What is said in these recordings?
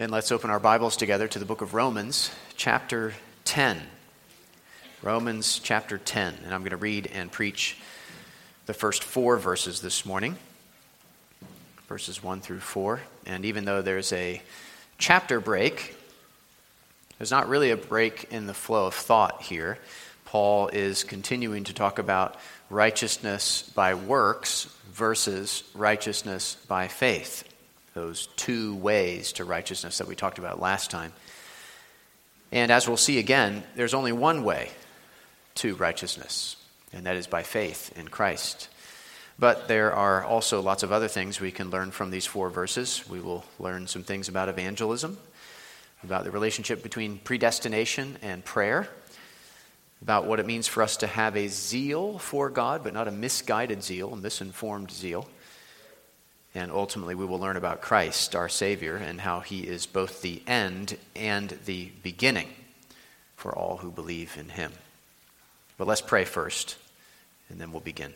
And let's open our Bibles together to the book of Romans, chapter 10. Romans chapter 10. And I'm going to read and preach the first four verses this morning verses 1 through 4. And even though there's a chapter break, there's not really a break in the flow of thought here. Paul is continuing to talk about righteousness by works versus righteousness by faith those two ways to righteousness that we talked about last time. And as we'll see again, there's only one way to righteousness, and that is by faith in Christ. But there are also lots of other things we can learn from these four verses. We will learn some things about evangelism, about the relationship between predestination and prayer, about what it means for us to have a zeal for God, but not a misguided zeal, a misinformed zeal and ultimately, we will learn about Christ, our Savior, and how He is both the end and the beginning for all who believe in Him. But let's pray first, and then we'll begin.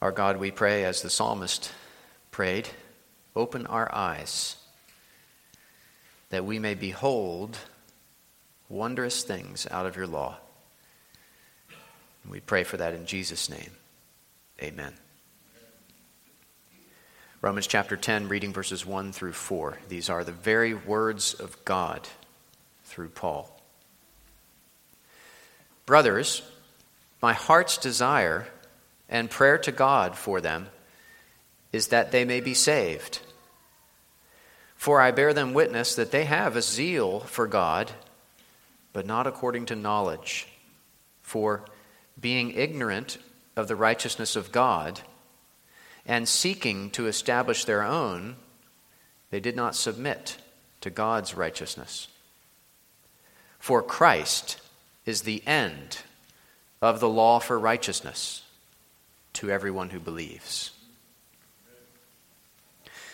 Our God, we pray as the psalmist prayed, open our eyes that we may behold wondrous things out of your law. We pray for that in Jesus' name. Amen. Romans chapter 10, reading verses 1 through 4. These are the very words of God through Paul. Brothers, my heart's desire and prayer to God for them is that they may be saved. For I bear them witness that they have a zeal for God, but not according to knowledge. For being ignorant of the righteousness of God and seeking to establish their own, they did not submit to God's righteousness. For Christ is the end of the law for righteousness to everyone who believes.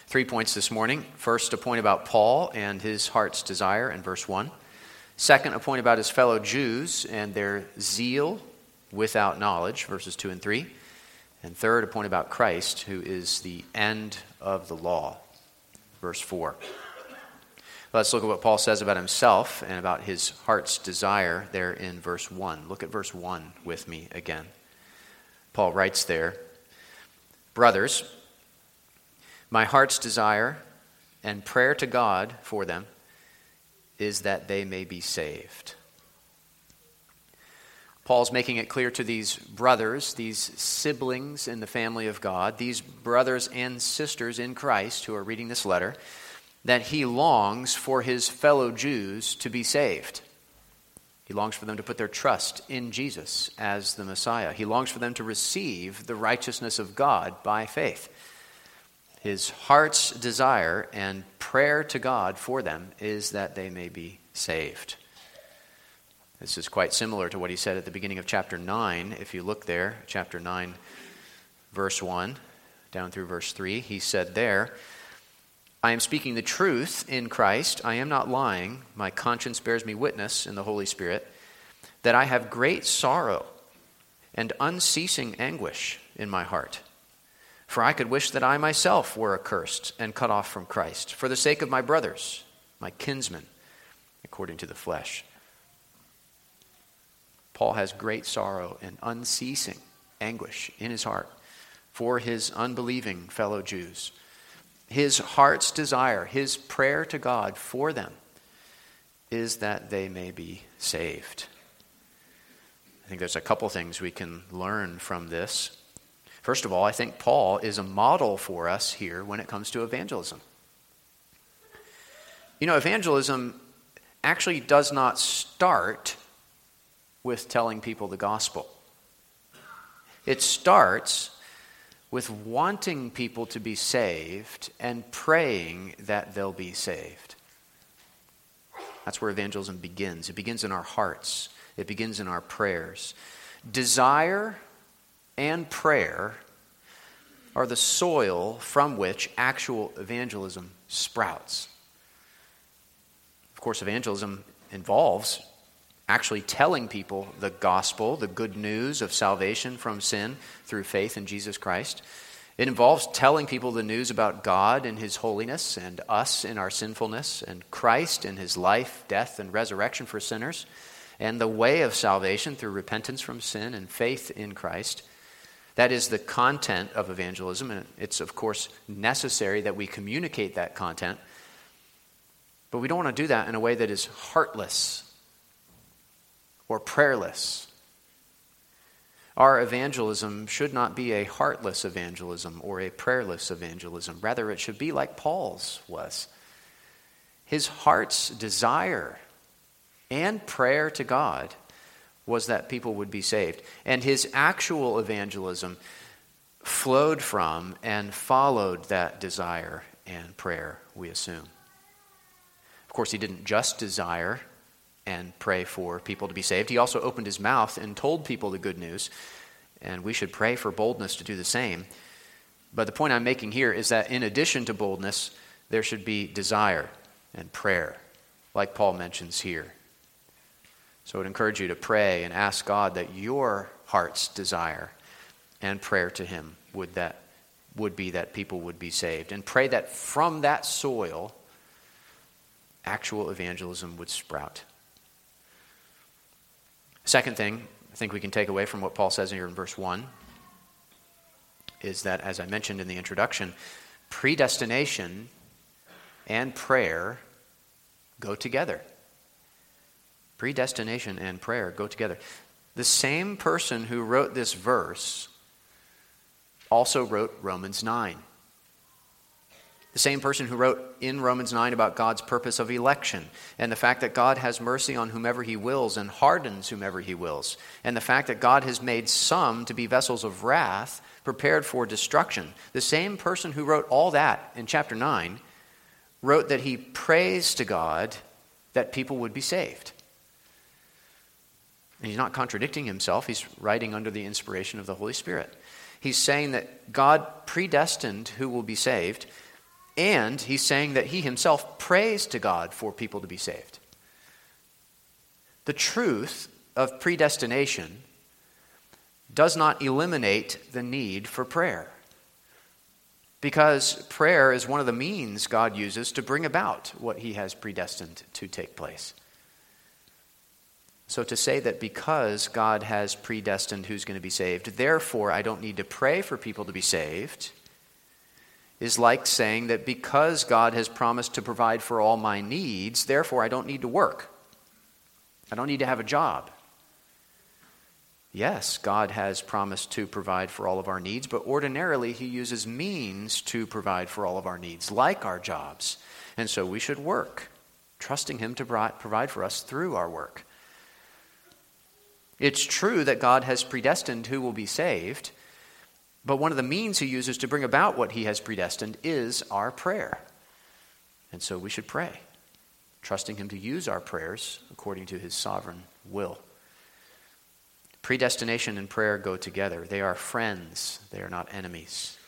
Three points this morning. First, a point about Paul and his heart's desire in verse 1. Second, a point about his fellow Jews and their zeal without knowledge, verses 2 and 3. And third, a point about Christ, who is the end of the law, verse 4. Let's look at what Paul says about himself and about his heart's desire there in verse 1. Look at verse 1 with me again. Paul writes there Brothers, my heart's desire and prayer to God for them is that they may be saved. Paul's making it clear to these brothers, these siblings in the family of God, these brothers and sisters in Christ who are reading this letter, that he longs for his fellow Jews to be saved. He longs for them to put their trust in Jesus as the Messiah. He longs for them to receive the righteousness of God by faith. His heart's desire and prayer to God for them is that they may be saved. This is quite similar to what he said at the beginning of chapter 9. If you look there, chapter 9, verse 1, down through verse 3, he said there, I am speaking the truth in Christ. I am not lying. My conscience bears me witness in the Holy Spirit that I have great sorrow and unceasing anguish in my heart. For I could wish that I myself were accursed and cut off from Christ for the sake of my brothers, my kinsmen, according to the flesh Paul has great sorrow and unceasing anguish in his heart for his unbelieving fellow Jews. His heart's desire, his prayer to God for them, is that they may be saved. I think there's a couple things we can learn from this. First of all, I think Paul is a model for us here when it comes to evangelism. You know, evangelism actually does not start with telling people the gospel. It starts with wanting people to be saved and praying that they'll be saved. That's where evangelism begins. It begins in our hearts, it begins in our prayers. Desire and prayer are the soil from which actual evangelism sprouts. Of course, evangelism involves actually telling people the gospel, the good news of salvation from sin through faith in Jesus Christ. It involves telling people the news about God and His holiness, and us in our sinfulness, and Christ and His life, death, and resurrection for sinners, and the way of salvation through repentance from sin and faith in Christ. That is the content of evangelism, and it's, of course, necessary that we communicate that content. But we don't want to do that in a way that is heartless or prayerless our evangelism should not be a heartless evangelism or a prayerless evangelism. Rather, it should be like Paul's was. His heart's desire and prayer to God was that people would be saved. And his actual evangelism flowed from and followed that desire and prayer, we assume. Of course, he didn't just desire and pray for people to be saved. He also opened his mouth and told people the good news, and we should pray for boldness to do the same. But the point I'm making here is that in addition to boldness, there should be desire and prayer, like Paul mentions here. So I would encourage you to pray and ask God that your heart's desire and prayer to Him would, that, would be that people would be saved. And pray that from that soil, actual evangelism would sprout. Second thing I think we can take away from what Paul says here in verse 1 is that, as I mentioned in the introduction, predestination and prayer go together. Predestination and prayer go together. The same person who wrote this verse also wrote Romans 9. The same person who wrote in Romans 9 about God's purpose of election and the fact that God has mercy on whomever he wills and hardens whomever he wills, and the fact that God has made some to be vessels of wrath prepared for destruction. The same person who wrote all that in chapter 9 wrote that he prays to God that people would be saved. And he's not contradicting himself, he's writing under the inspiration of the Holy Spirit. He's saying that God predestined who will be saved and he's saying that he himself prays to God for people to be saved. The truth of predestination does not eliminate the need for prayer. Because prayer is one of the means God uses to bring about what he has predestined to take place. So to say that because God has predestined who's going to be saved, therefore I don't need to pray for people to be saved is like saying that because God has promised to provide for all my needs, therefore I don't need to work. I don't need to have a job. Yes, God has promised to provide for all of our needs, but ordinarily He uses means to provide for all of our needs, like our jobs. And so we should work, trusting Him to provide for us through our work. It's true that God has predestined who will be saved, but one of the means he uses to bring about what he has predestined is our prayer. And so we should pray, trusting him to use our prayers according to his sovereign will. Predestination and prayer go together. They are friends, they are not enemies.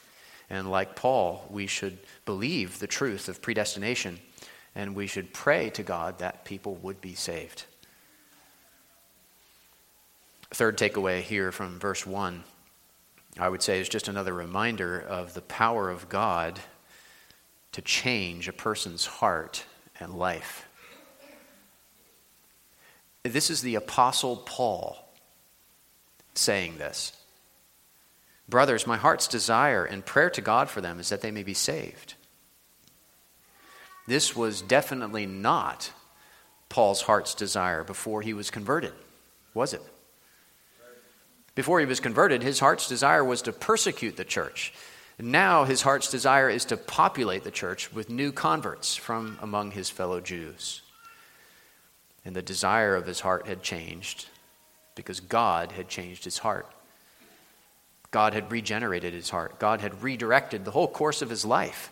And like Paul, we should believe the truth of predestination and we should pray to God that people would be saved. Third takeaway here from verse 1 I would say is just another reminder of the power of God to change a person's heart and life. This is the Apostle Paul saying this. Brothers, my heart's desire and prayer to God for them is that they may be saved. This was definitely not Paul's heart's desire before he was converted, was it? Before he was converted, his heart's desire was to persecute the church. Now his heart's desire is to populate the church with new converts from among his fellow Jews. And the desire of his heart had changed because God had changed his heart. God had regenerated his heart. God had redirected the whole course of his life.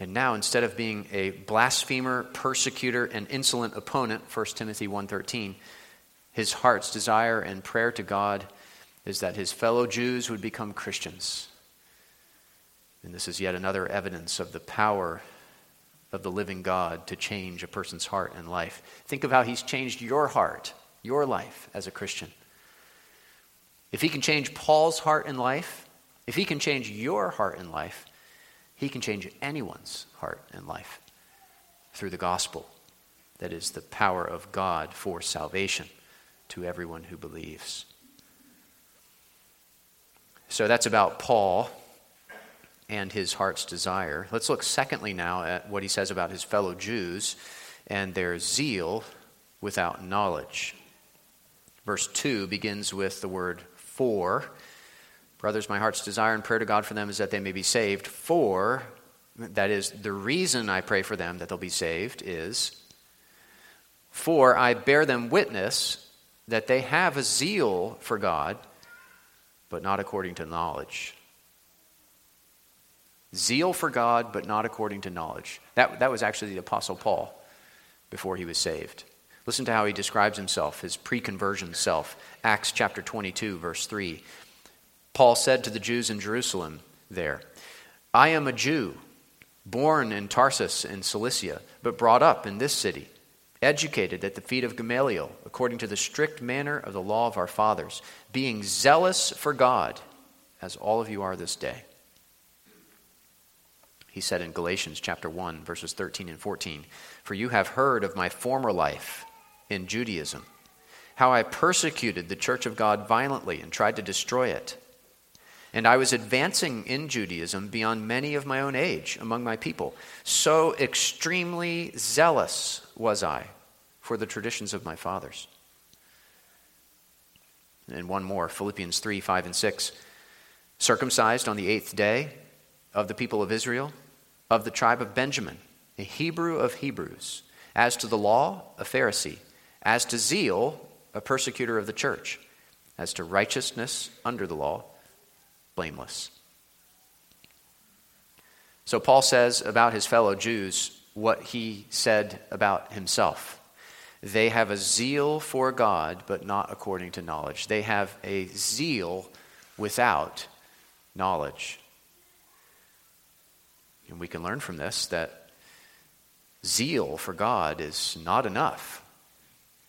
And now instead of being a blasphemer, persecutor, and insolent opponent, 1 Timothy 1:13, his heart's desire and prayer to God is that his fellow Jews would become Christians. And this is yet another evidence of the power of the living God to change a person's heart and life. Think of how he's changed your heart, your life as a Christian. If he can change Paul's heart and life, If He can change your heart and life, He can change anyone's heart and life through the gospel. That is the power of God for salvation to everyone who believes. So that's about Paul and his heart's desire. Let's look, secondly, now at what he says about his fellow Jews and their zeal without knowledge. Verse 2 begins with the word for. Brothers, my heart's desire and prayer to God for them is that they may be saved. For, that is, the reason I pray for them that they'll be saved is, for I bear them witness that they have a zeal for God, but not according to knowledge. Zeal for God, but not according to knowledge. That, that was actually the Apostle Paul before he was saved. Listen to how he describes himself, his pre conversion self. Acts chapter 22, verse 3. Paul said to the Jews in Jerusalem there, I am a Jew, born in Tarsus in Cilicia, but brought up in this city, educated at the feet of Gamaliel, according to the strict manner of the law of our fathers, being zealous for God, as all of you are this day he said in Galatians chapter 1 verses 13 and 14, "For you have heard of my former life in Judaism, how I persecuted the church of God violently and tried to destroy it. And I was advancing in Judaism beyond many of my own age among my people. So extremely zealous was I for the traditions of my fathers." And one more, Philippians 3 5 and 6. Circumcised on the eighth day of the people of Israel, of the tribe of Benjamin, a Hebrew of Hebrews, as to the law, a Pharisee, as to zeal, a persecutor of the church, as to righteousness under the law, blameless. So Paul says about his fellow Jews what he said about himself. They have a zeal for God, but not according to knowledge. They have a zeal without knowledge. And we can learn from this that zeal for God is not enough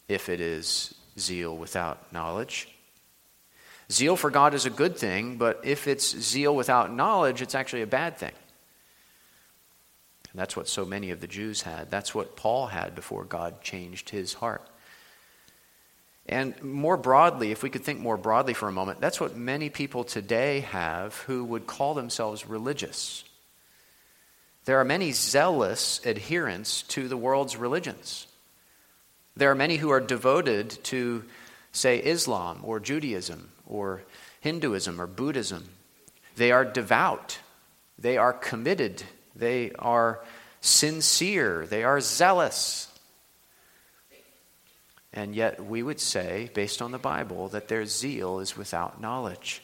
if it is zeal without knowledge. Zeal for God is a good thing, but if it's zeal without knowledge, it's actually a bad thing. And that's what so many of the Jews had. That's what Paul had before God changed his heart. And more broadly, if we could think more broadly for a moment, that's what many people today have who would call themselves religious. There are many zealous adherents to the world's religions. There are many who are devoted to, say, Islam or Judaism or Hinduism or Buddhism. They are devout. They are committed. They are sincere. They are zealous. And yet, we would say, based on the Bible, that their zeal is without knowledge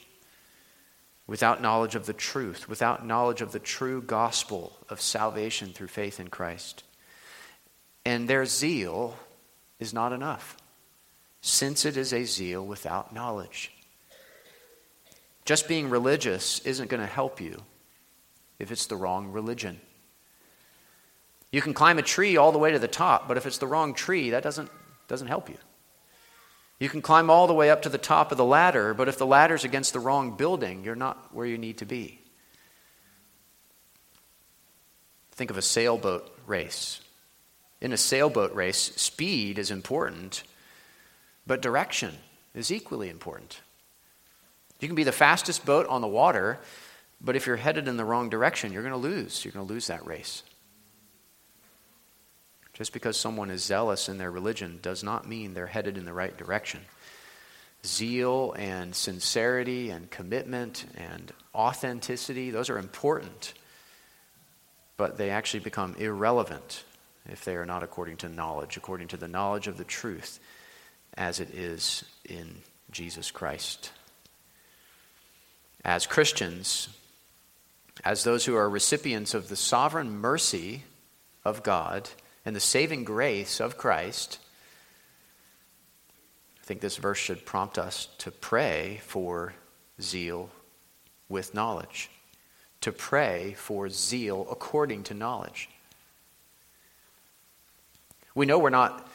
without knowledge of the truth, without knowledge of the true gospel of salvation through faith in Christ. And their zeal is not enough, since it is a zeal without knowledge. Just being religious isn't going to help you if it's the wrong religion. You can climb a tree all the way to the top, but if it's the wrong tree, that doesn't, doesn't help you. You can climb all the way up to the top of the ladder, but if the ladder's against the wrong building, you're not where you need to be. Think of a sailboat race. In a sailboat race, speed is important, but direction is equally important. You can be the fastest boat on the water, but if you're headed in the wrong direction, you're going to lose. You're going to lose that race. Just because someone is zealous in their religion does not mean they're headed in the right direction. Zeal and sincerity and commitment and authenticity, those are important, but they actually become irrelevant if they are not according to knowledge, according to the knowledge of the truth as it is in Jesus Christ. As Christians, as those who are recipients of the sovereign mercy of God, and the saving grace of Christ, I think this verse should prompt us to pray for zeal with knowledge, to pray for zeal according to knowledge. We know we're not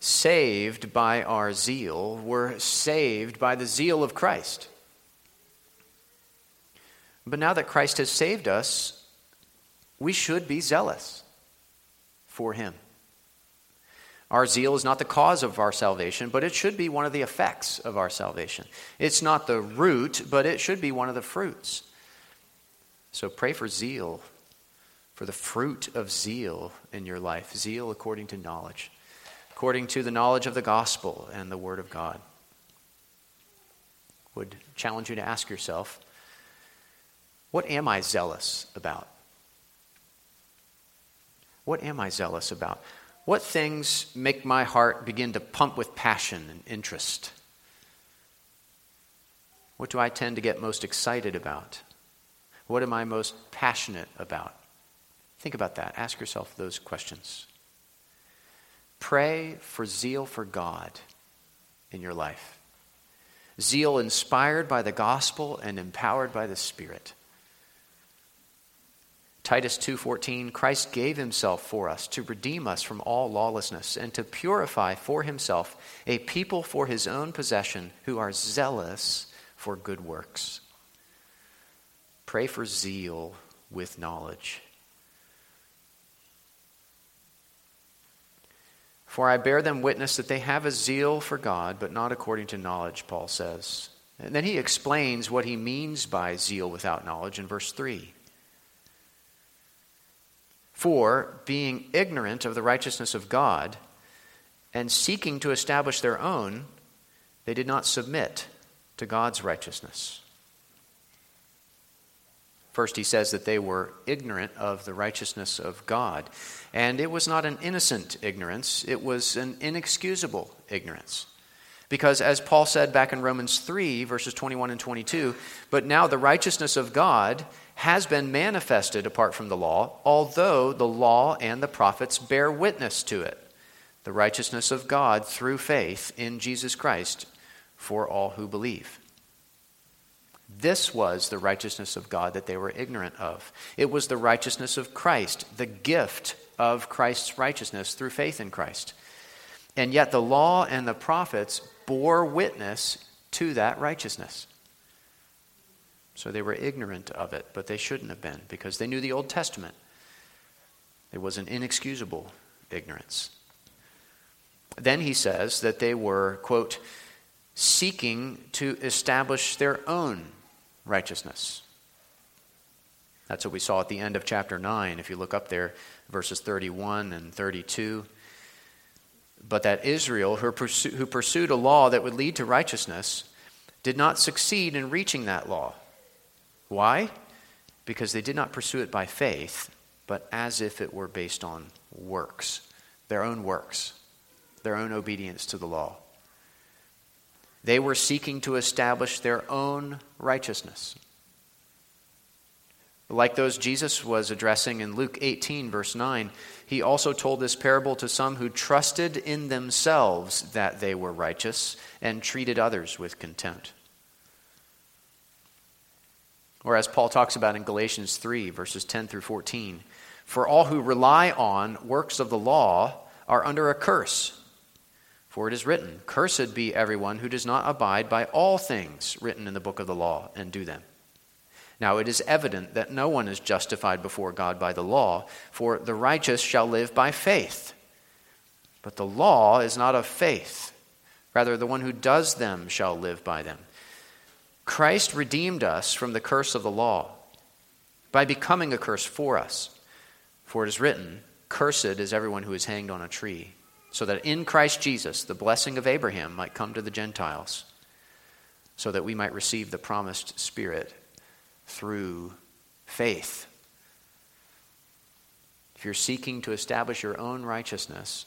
saved by our zeal, we're saved by the zeal of Christ. But now that Christ has saved us, we should be zealous for him. Our zeal is not the cause of our salvation, but it should be one of the effects of our salvation. It's not the root, but it should be one of the fruits. So pray for zeal, for the fruit of zeal in your life. Zeal according to knowledge, according to the knowledge of the gospel and the word of God. Would challenge you to ask yourself what am I zealous about? What am I zealous about? What things make my heart begin to pump with passion and interest? What do I tend to get most excited about? What am I most passionate about? Think about that. Ask yourself those questions. Pray for zeal for God in your life. Zeal inspired by the gospel and empowered by the Spirit. Titus 2:14 Christ gave himself for us to redeem us from all lawlessness and to purify for himself a people for his own possession who are zealous for good works. Pray for zeal with knowledge. For I bear them witness that they have a zeal for God, but not according to knowledge, Paul says. And then he explains what he means by zeal without knowledge in verse 3. For, being ignorant of the righteousness of God and seeking to establish their own, they did not submit to God's righteousness. First, he says that they were ignorant of the righteousness of God. And it was not an innocent ignorance, it was an inexcusable ignorance. Because, as Paul said back in Romans 3, verses 21 and 22, but now the righteousness of God has been manifested apart from the law, although the law and the prophets bear witness to it. The righteousness of God through faith in Jesus Christ for all who believe. This was the righteousness of God that they were ignorant of. It was the righteousness of Christ, the gift of Christ's righteousness through faith in Christ. And yet the law and the prophets bore witness to that righteousness. So they were ignorant of it, but they shouldn't have been because they knew the Old Testament. It was an inexcusable ignorance. Then he says that they were, quote, seeking to establish their own righteousness. That's what we saw at the end of chapter 9. If you look up there, verses 31 and 32. But that Israel, who pursued a law that would lead to righteousness, did not succeed in reaching that law. Why? Because they did not pursue it by faith, but as if it were based on works, their own works, their own obedience to the law. They were seeking to establish their own righteousness. Like those Jesus was addressing in Luke 18, verse 9, he also told this parable to some who trusted in themselves that they were righteous and treated others with contempt. Or as Paul talks about in Galatians 3, verses 10 through 14, for all who rely on works of the law are under a curse. For it is written, Cursed be everyone who does not abide by all things written in the book of the law and do them. Now it is evident that no one is justified before God by the law, for the righteous shall live by faith. But the law is not of faith. Rather, the one who does them shall live by them. Christ redeemed us from the curse of the law by becoming a curse for us. For it is written, Cursed is everyone who is hanged on a tree, so that in Christ Jesus the blessing of Abraham might come to the Gentiles, so that we might receive the promised Spirit through faith. If you're seeking to establish your own righteousness,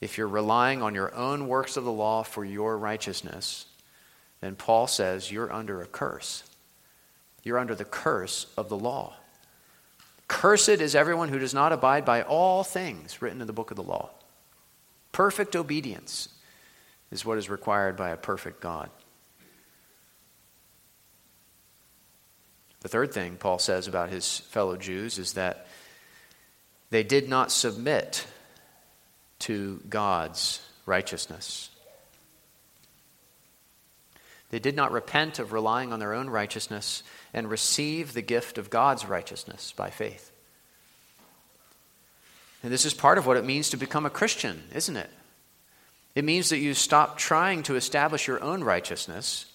if you're relying on your own works of the law for your righteousness, then Paul says you're under a curse. You're under the curse of the law. Cursed is everyone who does not abide by all things written in the book of the law. Perfect obedience is what is required by a perfect God. The third thing Paul says about his fellow Jews is that they did not submit to God's righteousness. They did not repent of relying on their own righteousness and receive the gift of God's righteousness by faith. And this is part of what it means to become a Christian, isn't it? It means that you stop trying to establish your own righteousness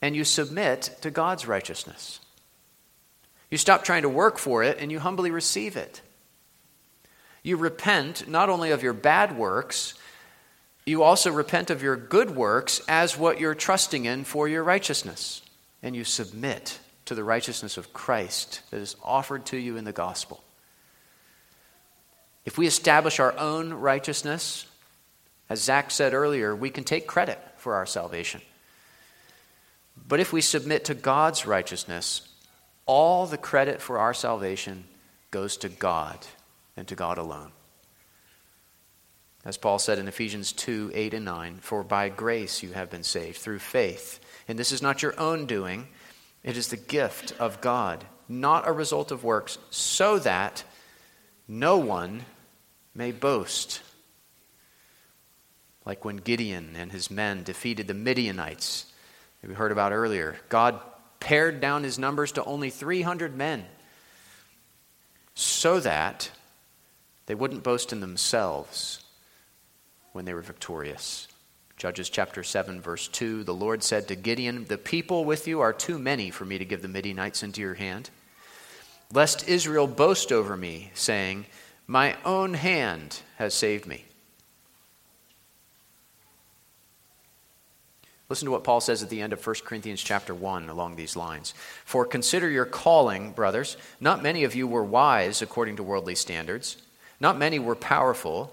and you submit to God's righteousness. You stop trying to work for it and you humbly receive it. You repent not only of your bad works, you also repent of your good works as what you're trusting in for your righteousness. And you submit to the righteousness of Christ that is offered to you in the gospel. If we establish our own righteousness, as Zach said earlier, we can take credit for our salvation. But if we submit to God's righteousness, all the credit for our salvation goes to God and to God alone. As Paul said in Ephesians 2 8 and 9, For by grace you have been saved through faith. And this is not your own doing, it is the gift of God, not a result of works, so that no one may boast like when Gideon and his men defeated the Midianites that we heard about earlier. God pared down his numbers to only 300 men so that they wouldn't boast in themselves when they were victorious. Judges chapter 7, verse 2 The Lord said to Gideon, The people with you are too many for me to give the Midianites into your hand. Lest Israel boast over me, saying, My own hand has saved me. Listen to what Paul says at the end of 1 Corinthians chapter 1 along these lines. For consider your calling, brothers. Not many of you were wise according to worldly standards. Not many were powerful.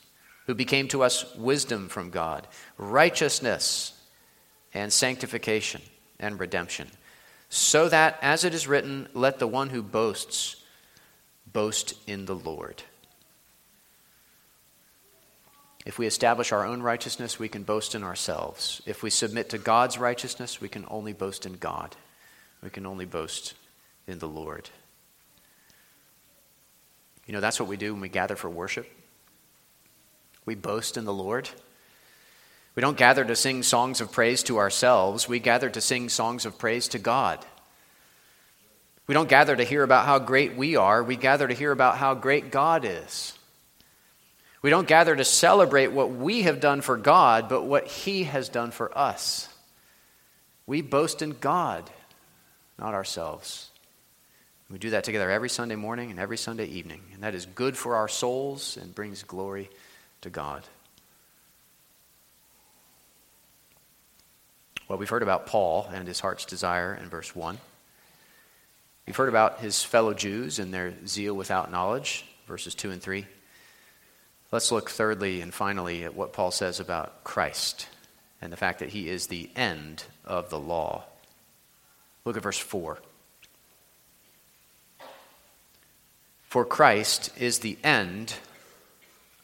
who became to us wisdom from God, righteousness and sanctification and redemption. So that, as it is written, let the one who boasts boast in the Lord. If we establish our own righteousness, we can boast in ourselves. If we submit to God's righteousness, we can only boast in God. We can only boast in the Lord. You know, that's what we do when we gather for worship. We boast in the Lord. We don't gather to sing songs of praise to ourselves, we gather to sing songs of praise to God. We don't gather to hear about how great we are, we gather to hear about how great God is. We don't gather to celebrate what we have done for God, but what He has done for us. We boast in God, not ourselves. We do that together every Sunday morning and every Sunday evening, and that is good for our souls and brings glory to God. Well, we've heard about Paul and his heart's desire in verse 1. We've heard about his fellow Jews and their zeal without knowledge, verses 2 and 3. Let's look thirdly and finally at what Paul says about Christ and the fact that he is the end of the law. Look at verse 4. For Christ is the end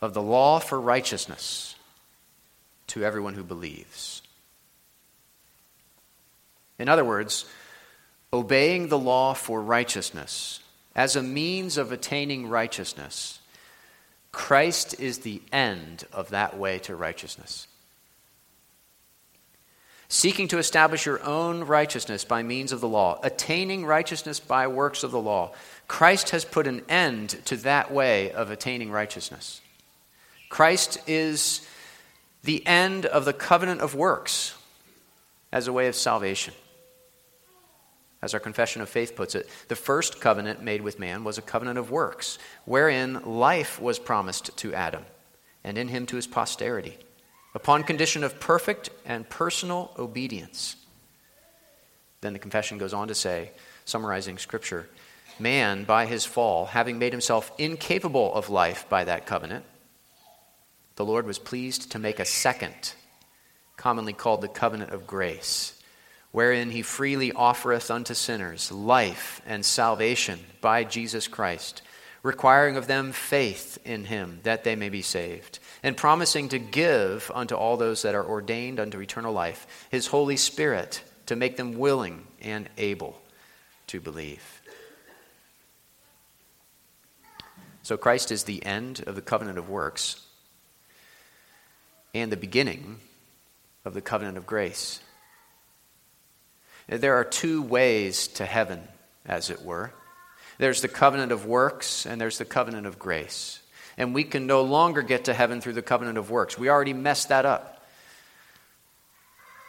of the law for righteousness to everyone who believes. In other words, obeying the law for righteousness as a means of attaining righteousness Christ is the end of that way to righteousness. Seeking to establish your own righteousness by means of the law, attaining righteousness by works of the law, Christ has put an end to that way of attaining righteousness. Christ is the end of the covenant of works as a way of salvation. As our confession of faith puts it, the first covenant made with man was a covenant of works, wherein life was promised to Adam, and in him to his posterity, upon condition of perfect and personal obedience. Then the confession goes on to say, summarizing Scripture, man, by his fall, having made himself incapable of life by that covenant, the Lord was pleased to make a second, commonly called the covenant of grace wherein he freely offereth unto sinners life and salvation by Jesus Christ, requiring of them faith in him that they may be saved, and promising to give unto all those that are ordained unto eternal life his Holy Spirit to make them willing and able to believe. So Christ is the end of the covenant of works and the beginning of the covenant of grace. There are two ways to heaven, as it were. There's the covenant of works, and there's the covenant of grace. And we can no longer get to heaven through the covenant of works. We already messed that up.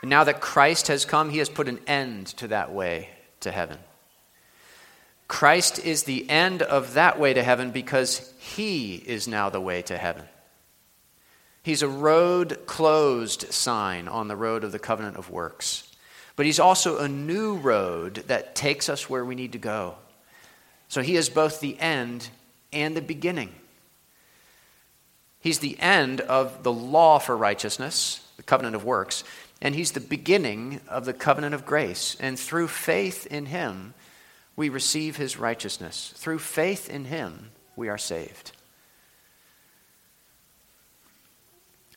And now that Christ has come, he has put an end to that way to heaven. Christ is the end of that way to heaven because he is now the way to heaven. He's a road closed sign on the road of the covenant of works. But he's also a new road that takes us where we need to go. So he is both the end and the beginning. He's the end of the law for righteousness, the covenant of works, and he's the beginning of the covenant of grace. And through faith in him, we receive his righteousness. Through faith in him, we are saved.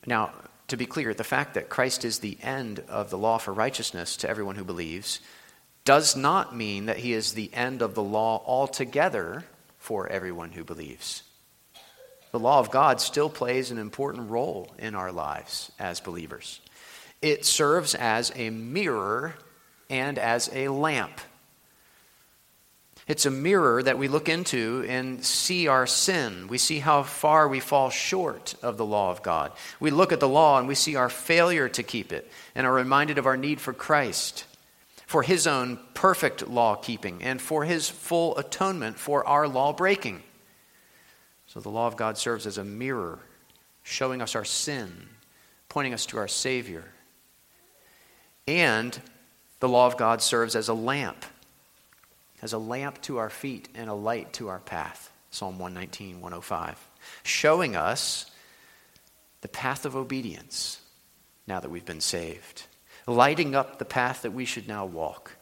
Now, to be clear, the fact that Christ is the end of the law for righteousness to everyone who believes does not mean that he is the end of the law altogether for everyone who believes. The law of God still plays an important role in our lives as believers. It serves as a mirror and as a lamp it's a mirror that we look into and see our sin. We see how far we fall short of the law of God. We look at the law and we see our failure to keep it and are reminded of our need for Christ, for his own perfect law keeping, and for his full atonement for our law breaking. So the law of God serves as a mirror, showing us our sin, pointing us to our Savior. And the law of God serves as a lamp as a lamp to our feet and a light to our path. Psalm 119, 105. Showing us the path of obedience now that we've been saved. Lighting up the path that we should now walk.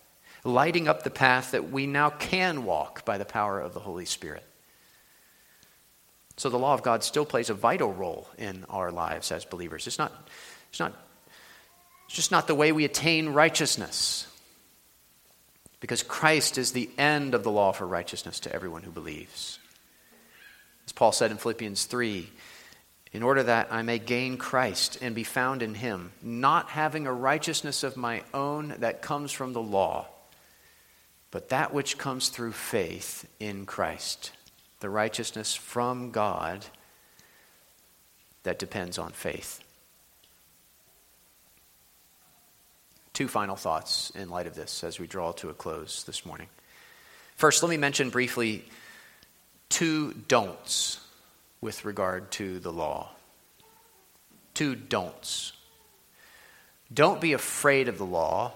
Lighting up the path that we now can walk by the power of the Holy Spirit. So the law of God still plays a vital role in our lives as believers. It's not, it's not, it's just not the way we attain righteousness because Christ is the end of the law for righteousness to everyone who believes. As Paul said in Philippians 3, in order that I may gain Christ and be found in him, not having a righteousness of my own that comes from the law, but that which comes through faith in Christ, the righteousness from God that depends on faith. Two final thoughts in light of this as we draw to a close this morning. First, let me mention briefly two don'ts with regard to the law. Two don'ts. Don't be afraid of the law,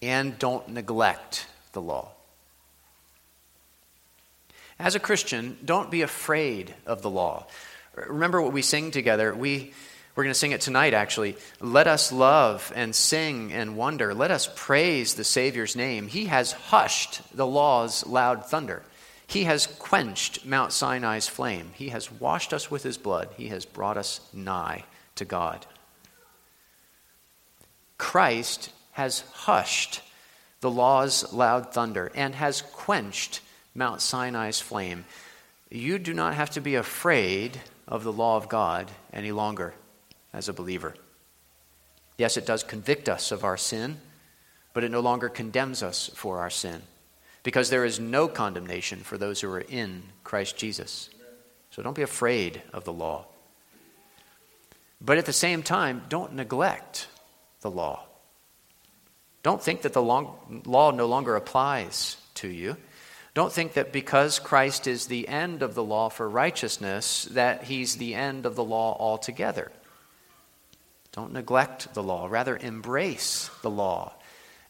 and don't neglect the law. As a Christian, don't be afraid of the law. Remember what we sing together. We we're going to sing it tonight, actually. Let us love and sing and wonder. Let us praise the Savior's name. He has hushed the law's loud thunder. He has quenched Mount Sinai's flame. He has washed us with his blood. He has brought us nigh to God. Christ has hushed the law's loud thunder and has quenched Mount Sinai's flame. You do not have to be afraid of the law of God any longer as a believer. Yes, it does convict us of our sin, but it no longer condemns us for our sin because there is no condemnation for those who are in Christ Jesus. So don't be afraid of the law. But at the same time, don't neglect the law. Don't think that the long, law no longer applies to you. Don't think that because Christ is the end of the law for righteousness, that he's the end of the law altogether. Don't neglect the law, rather, embrace the law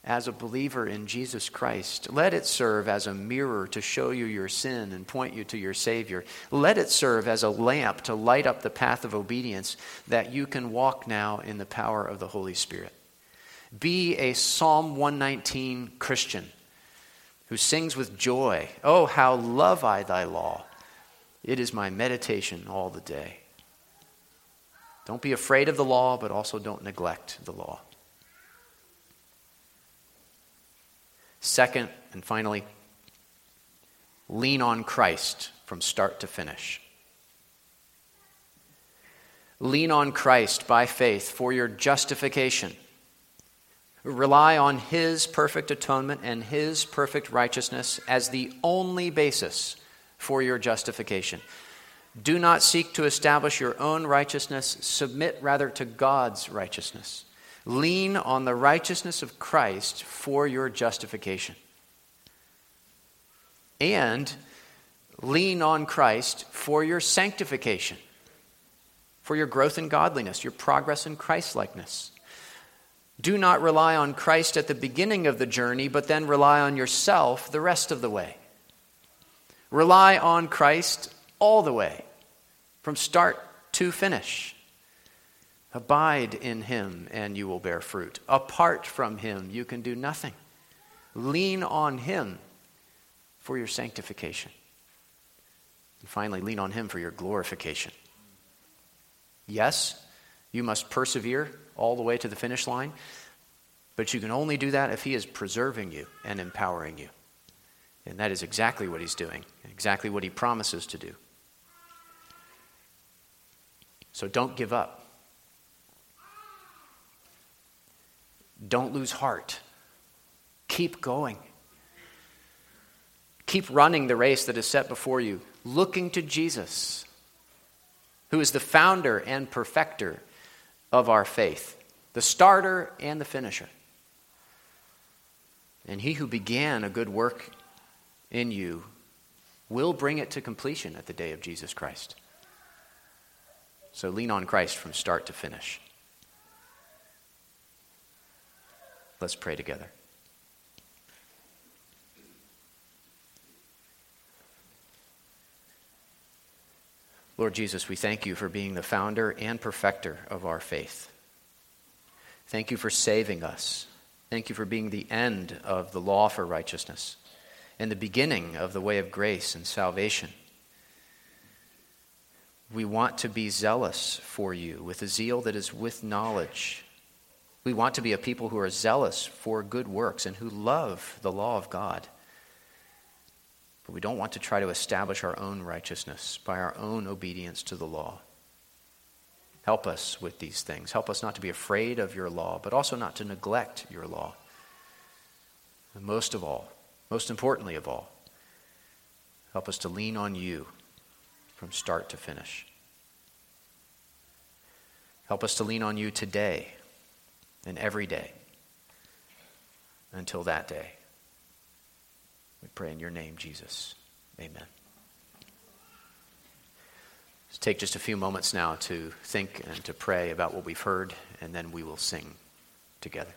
as a believer in Jesus Christ. Let it serve as a mirror to show you your sin and point you to your Savior. Let it serve as a lamp to light up the path of obedience that you can walk now in the power of the Holy Spirit. Be a Psalm 119 Christian who sings with joy. Oh, how love I thy law! It is my meditation all the day. Don't be afraid of the law, but also don't neglect the law. Second, and finally, lean on Christ from start to finish. Lean on Christ by faith for your justification. Rely on His perfect atonement and His perfect righteousness as the only basis for your justification. Do not seek to establish your own righteousness, submit rather to God's righteousness. Lean on the righteousness of Christ for your justification. And lean on Christ for your sanctification, for your growth in godliness, your progress in Christlikeness. Do not rely on Christ at the beginning of the journey, but then rely on yourself the rest of the way. Rely on Christ all the way, from start to finish. Abide in him, and you will bear fruit. Apart from him, you can do nothing. Lean on him for your sanctification. And finally, lean on him for your glorification. Yes, you must persevere all the way to the finish line, but you can only do that if he is preserving you and empowering you. And that is exactly what he's doing, exactly what he promises to do. So don't give up. Don't lose heart. Keep going. Keep running the race that is set before you, looking to Jesus, who is the founder and perfecter of our faith, the starter and the finisher. And he who began a good work in you will bring it to completion at the day of Jesus Christ. So lean on Christ from start to finish. Let's pray together. Lord Jesus, we thank you for being the founder and perfecter of our faith. Thank you for saving us. Thank you for being the end of the law for righteousness and the beginning of the way of grace and salvation. We want to be zealous for you with a zeal that is with knowledge we want to be a people who are zealous for good works and who love the law of God. But we don't want to try to establish our own righteousness by our own obedience to the law. Help us with these things. Help us not to be afraid of your law, but also not to neglect your law. And most of all, most importantly of all, help us to lean on you from start to finish. Help us to lean on you today and every day until that day. We pray in your name, Jesus. Amen. Let's take just a few moments now to think and to pray about what we've heard, and then we will sing together.